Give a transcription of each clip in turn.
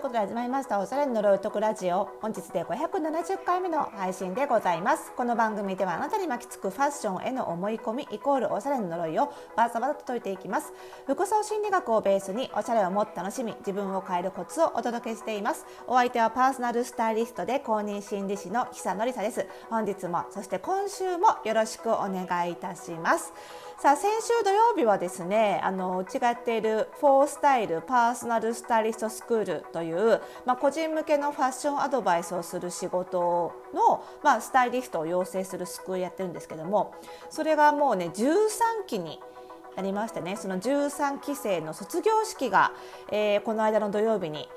いうことで始まりましたおしゃれの呪いとくラジオ。本日で570回目の配信でございます。この番組ではあなたに巻きつくファッションへの思い込みイコールおしゃれの呪いをバーサバサと解いていきます。服装心理学をベースにおしゃれをもっと楽しみ自分を変えるコツをお届けしています。お相手はパーソナルスタイリストで公認心理師の久典沙です。本日もそして今週もよろしくお願いいたします。さあ先週土曜日はですねあのうちがやっているフォースタイルパーソナルスタイリストスクールという、まあ、個人向けのファッションアドバイスをする仕事の、まあ、スタイリストを養成するスクールやってるんですけどもそれがもうね13期になりましてねその13期生の卒業式が、えー、この間の土曜日に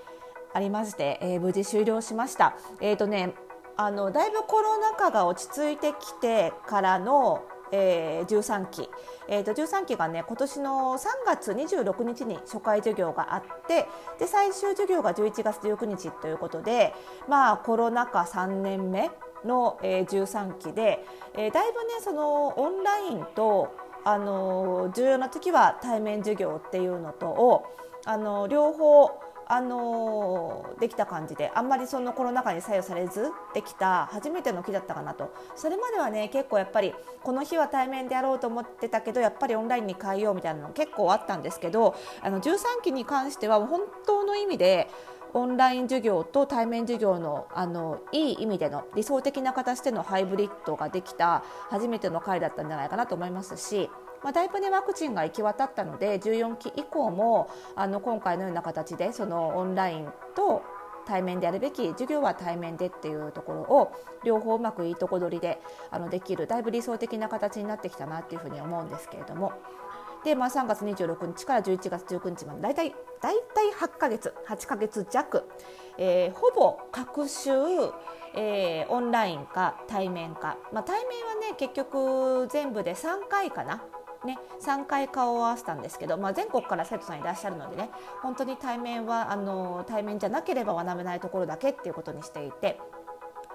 ありまして、えー、無事終了しました。えーとねあのだいぶコロナ禍が落ち着いてきてからのえー、13期、えー、と13期がね今年の3月26日に初回授業があってで最終授業が11月19日ということで、まあ、コロナ禍3年目の、えー、13期で、えー、だいぶねそのオンラインとあの重要な時は対面授業っていうのとをあの両方あのできた感じであんまりそのコロナ禍に左右されずできた初めての日だったかなと。それまではね結構やっぱりこの日は対面でやろうと思ってたけどやっぱりオンラインに変えようみたいなの結構あったんですけどあの13期に関しては本当の意味でオンライン授業と対面授業のあのいい意味での理想的な形でのハイブリッドができた初めての回だったんじゃないかなと思いますしまあ、だいぶねワクチンが行き渡ったので14期以降もあの今回のような形でそのオンラインと対面でやるべき授業は対面でっていうところを両方うまくいいとこ取りであのできるだいぶ理想的な形になってきたなっていうふうに思うんですけれども。で、まあ、3月26日から11月19日まで大体大体8ヶ月8ヶ月弱、えー、ほぼ各週、えー、オンラインか対面か、まあ、対面はね結局全部で3回かな。ね、3回顔を合わせたんですけど、まあ、全国から生徒さんいらっしゃるのでね本当に対面はあの対面じゃなければ学べないところだけっていうことにしていて。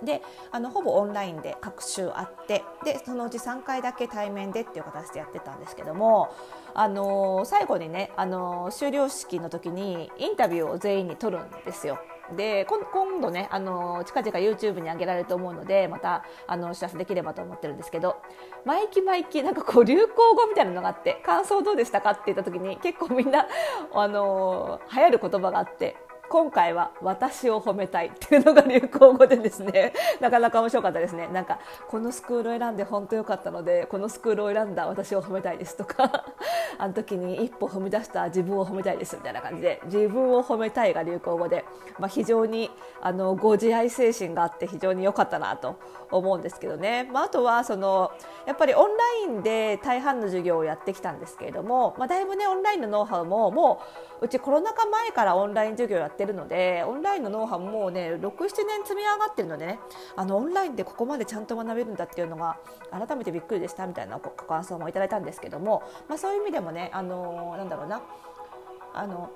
であのほぼオンラインで各週あってでそのうち3回だけ対面でっていう形でやってたんですけども、あの最後にね、あの終了式の時にインタビューを全員に取るんですよ。で今度ねあの近々 YouTube に上げられると思うのでまたあのお知らせできればと思ってるんですけど毎期毎期なんかこう流行語みたいなのがあって感想どうでしたかって言った時に結構みんなあの流行る言葉があって今回は私を褒めたいっていうのが流行語でですね なかなか面白かったですね。なんかこのスクールを選んで本当良かったのでこのスクールを選んだ私を褒めたいですとか あの時に一歩踏み出した自分を褒めたいですみたいな感じで自分を褒めたいが流行語で、まあ、非常にあのご自愛精神があって非常に良かったなと思うんですけどね、まあ、あとはそのやっぱりオンラインで大半の授業をやってきたんですけれども、まあ、だいぶねオンラインのノウハウももううちコロナ禍前からオンライン授業やってるのでオンラインのノウハウもね67年積み上がってるのでねあのオンラインでここまでちゃんと学べるんだっていうのが改めてびっくりでしたみたいなご感想もいただいたんですけども、まあ、そういう意味でもねあのなんだろうなあの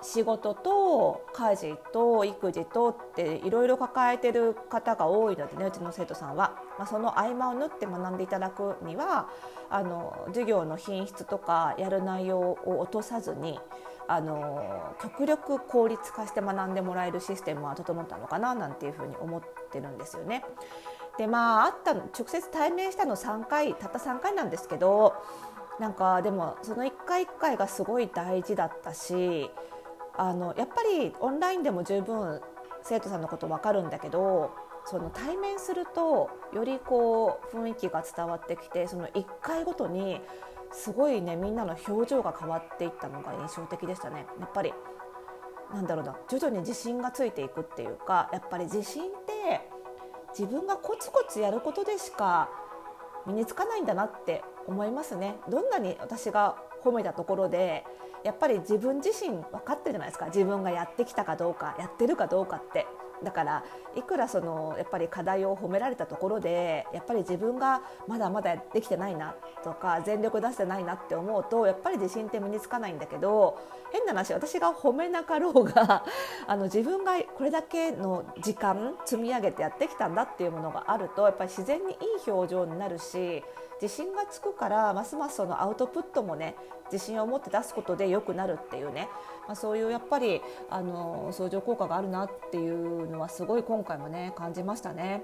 仕事と家事と育児とっていろいろ抱えてる方が多いのでねうちの生徒さんは、まあ、その合間を縫って学んでいただくにはあの授業の品質とかやる内容を落とさずにあの極力効率化して学んでもらえるシステムは整ったのかななんていうふうに思ってるんですよね。でまああった直接対面したの3回たった3回なんですけどなんかでもその1回1回がすごい大事だったしあのやっぱりオンラインでも十分生徒さんのこと分かるんだけどその対面するとよりこう雰囲気が伝わってきてその1回ごとにすごいねみんなの表情が変わっていったのが印象的でしたね。やっぱりなんだろうな徐々に自信がついていくっていうかやっぱり自信って自分がコツコツやることでしか身につかないんだなって思いますね。どんなに私が褒めたところでやっぱり自分自身分かってるじゃないですか自分がやってきたかどうかやってるかどうかってだからいくらそのやっぱり課題を褒められたところでやっぱり自分がまだまだできてないなとか全力出してないなって思うとやっぱり自信って身につかないんだけど変な話私が褒めなかろうが あの自分がこれだけの時間積み上げてやってきたんだっていうものがあるとやっぱり自然にいい表情になるし自信がつくからますますそのアウトプットもね自信を持って出すことで良くなるっていうね、まあ、そういうやっぱりあの相乗効果があるなっていうのはすごい今回もね感じましたね。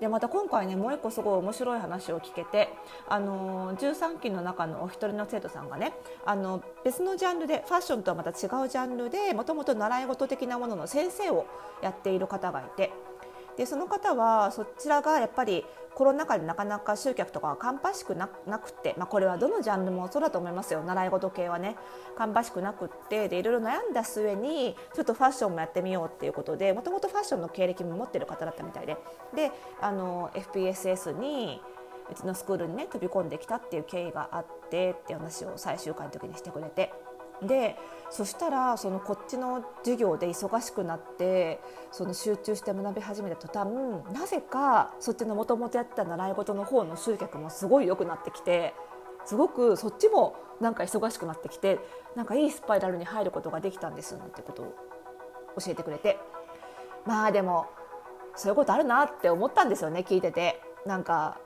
でまた今回ねもう一個すごい面白い話を聞けてあの13期の中のお一人の生徒さんがねあの別のジャンルでファッションとはまた違うジャンルでもともと習い事的なものの先生をやっている方がいてでその方はそちらがやっぱりコロナ禍でなかなか集客とかは芳しくなくて、まあ、これはどのジャンルもそうだと思いますよ習い事系はね芳しくなくってでいろいろ悩んだ末にちょっとファッションもやってみようっていうことでもともとファッションの経歴も持ってる方だったみたいでであの FPSS にうちのスクールにね飛び込んできたっていう経緯があってって話を最終回の時にしてくれて。でそしたらそのこっちの授業で忙しくなってその集中して学び始めた途端なぜかそっちのもともとやってた習い事の方の集客もすごい良くなってきてすごくそっちもなんか忙しくなってきてなんかいいスパイラルに入ることができたんですなんてことを教えてくれてまあでもそういうことあるなって思ったんですよね聞いてて。なんか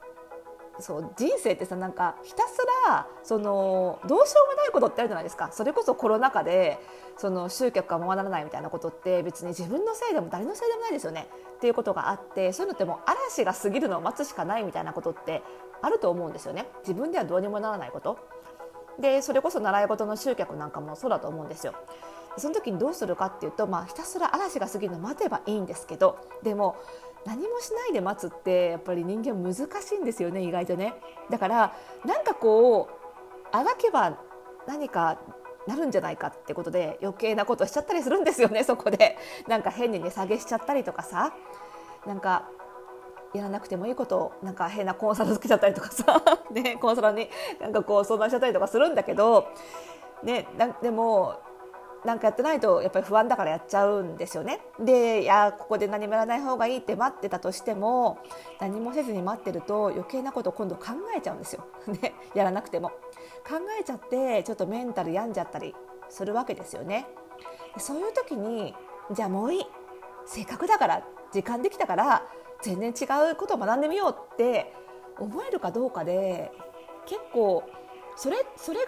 そう人生ってさなんかひたすらそのどうしようもないことってあるじゃないですか。それこそコロナ禍でその集客が回らないみたいなことって別に自分のせいでも誰のせいでもないですよね。っていうことがあってそういうのってもう嵐が過ぎるのを待つしかないみたいなことってあると思うんですよね。自分ではどうにもならないこと。でそれこそ習い事の集客なんかもそうだと思うんですよ。その時にどうするかっていうと、まあ、ひたすら嵐が過ぎるのを待てばいいんですけどでも何もしないで待つってやっぱり人間難しいんですよね意外とね。だからなんかこうあがけば何かなるんじゃないかってことで余計なことしちゃったりするんですよね そこで。なんか変に値下げしちゃったりとかさ。なんかやらなくてもいいことをなんか変なコンサルつけちゃったりとかさ、ね、コンサルになんかこう相談しちゃったりとかするんだけど、ね、でもなんかやってないとやっぱり不安だからやっちゃうんですよね。でいやここで何もやらない方がいいって待ってたとしても何もせずに待ってると余計なことを今度考えちゃうんですよ。ね、やらなくても。考えちゃってちょっとメンタル病んじゃったりするわけですよね。そういう時にじゃあもういいせっかくだから時間できたから全然違うことを学んでみようって思えるかどうかで結構それそれが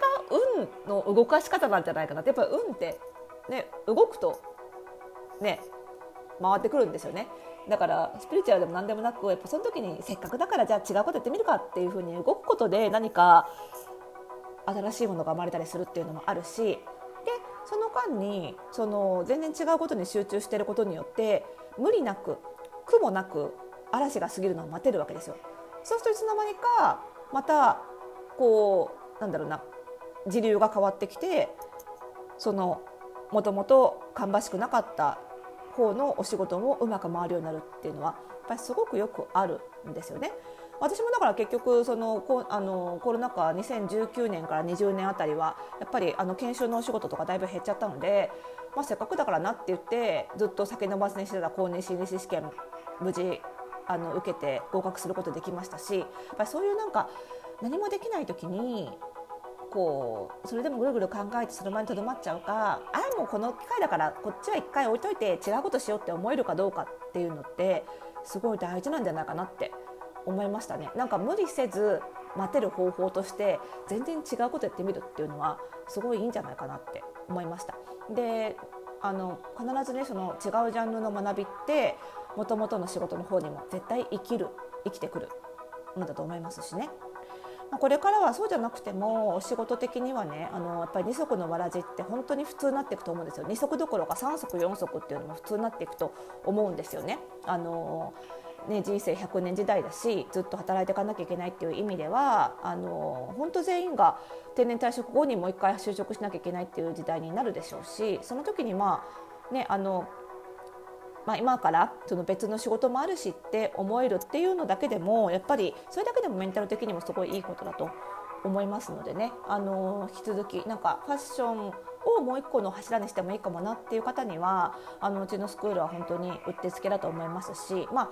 運の動かし方なんじゃないかなってやっぱ運ってね動くとね回ってくるんですよねだからスピリチュアルでも何でもなくやっぱその時にせっかくだからじゃあ違うことやってみるかっていうふうに動くことで何か新しいものが生まれたりするっていうのもあるしでその間にその全然違うことに集中してることによって無理なく苦もなく嵐が過ぎるのを待てるわけですよ。そうするといつの間にかまたこうなんだろうな時流が変わってきてそのもともと芳しくなかった方のお仕事もうまく回るようになるっていうのはやっぱりすごくよくあるんですよね。私もだから結局そのコあのコロナ禍2019年から20年あたりはやっぱりあの研修のお仕事とかだいぶ減っちゃったので、まあ、せっかくだからなって言ってずっと先延ばしにしてた公認心理師試験無事あの受けて合格することできましたしやっぱりそういうなんか何もできない時にこうそれでもぐるぐる考えてその場にとどまっちゃうかあれもうこの機会だからこっちは一回置いといて違うことしようって思えるかどうかっていうのってすごい大事なんじゃないかなって思いましたね。なんか無理せず待てる方法として全然違うことやってみるっていうのはすごいいいんじゃないかなって思いました。であの必ずねその違うジャンルの学びってもともとの仕事の方にも絶対生きる生きてくるのだと思いますしね。まあ、これからはそうじゃなくても仕事的にはねあのやっぱり二足のわらじって本当に普通になっていくと思うんですよ二足どころか三足四足っていうのも普通になっていくと思うんですよね。あのね、人生100年時代だしずっと働いていかなきゃいけないっていう意味ではあの本当全員が定年退職後にもう一回就職しなきゃいけないっていう時代になるでしょうしその時にまあねあのまあ、今からその別の仕事もあるしって思えるっていうのだけでもやっぱりそれだけでもメンタル的にもすごいいいことだと思いますのでね。あの引き続きなんかファッションをもう一個の柱にしてもいいかもなっていう方にはあのうちのスクールは本当にうってつけだと思いますし、まあ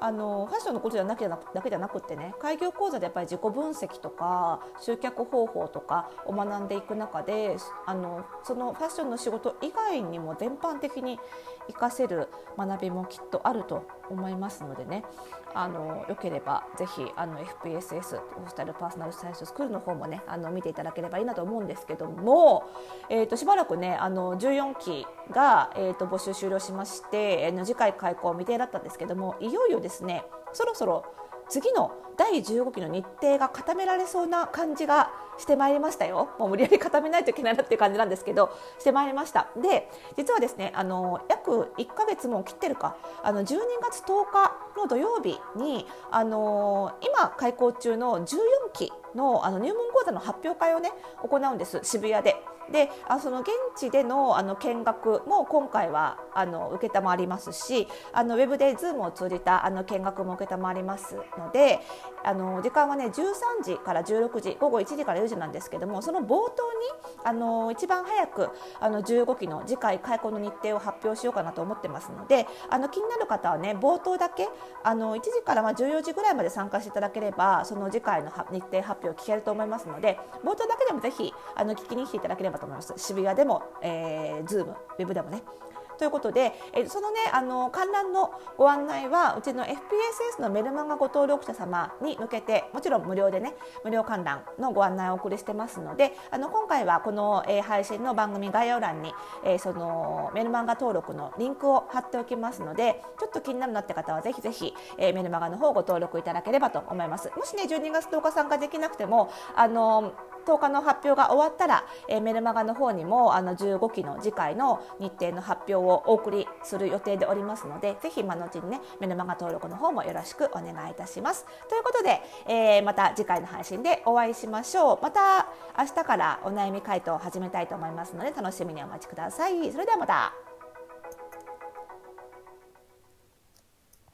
あのファッションのことじゃなきゃだけじゃなくてね開業講座でやっぱり自己分析とか集客方法とかを学んでいく中であのそのファッションの仕事以外にも全般的に活かせる学びもきっとあると思いますのでね。あのよければぜひあの FPSS オフスタイルパーソナルサイエンススクールの方もねあの見ていただければいいなと思うんですけども、えーと、しばらくねあの14期が、えーと、募集終了しまして、えー、次回開校未定だったんですけどもいよいよですねそろそろ次の第15期の日程が固められそうな感じがしてまいりましたよ。もう無理やり固めないといけないなっていう感じなんですけどしてまいりました。で実はですねあの約1か月も切ってるか。あの12月10日の土曜日にあの今開校中の14期のあの入門講座の発表会をね行うんです。渋谷で。であその現地でのあの見学も今回はあの承りますしあのウェブで Zoom を通じたあの見学も承りますのであの時間はね13時から16時午後1時から4時なんですけどもその冒頭にあの一番早くあの15期の次回開校の日程を発表しようかなと思ってますのであの気になる方はね冒頭だけあの1時からまあ14時ぐらいまで参加していただければその次回の日程発表を聞けると思いますので冒頭だけでもぜひあの聞きに来ていただければと思います。渋谷でも、えー、Zoom、ウェブでもねということで、えー、そのねあの観覧のご案内はうちの FPSS のメルマガご登録者様に向けてもちろん無料でね無料観覧のご案内をお送りしてますのであの今回はこの、えー、配信の番組概要欄に、えー、そのメルマガ登録のリンクを貼っておきますのでちょっと気になるなって方はぜひぜひ、えー、メルマガの方ご登録いただければと思いますもしね12月10日参加できなくてもあの10日の発表が終わったら、えー、メルマガの方にもあの15期の次回の日程の発表をお送りする予定でおりますのでぜひ今のうちにねメルマガ登録の方もよろしくお願いいたします。ということで、えー、また次回の配信でお会いしましょう。また明日からお悩み回答を始めたいと思いますので楽しみにお待ちください。それではまた。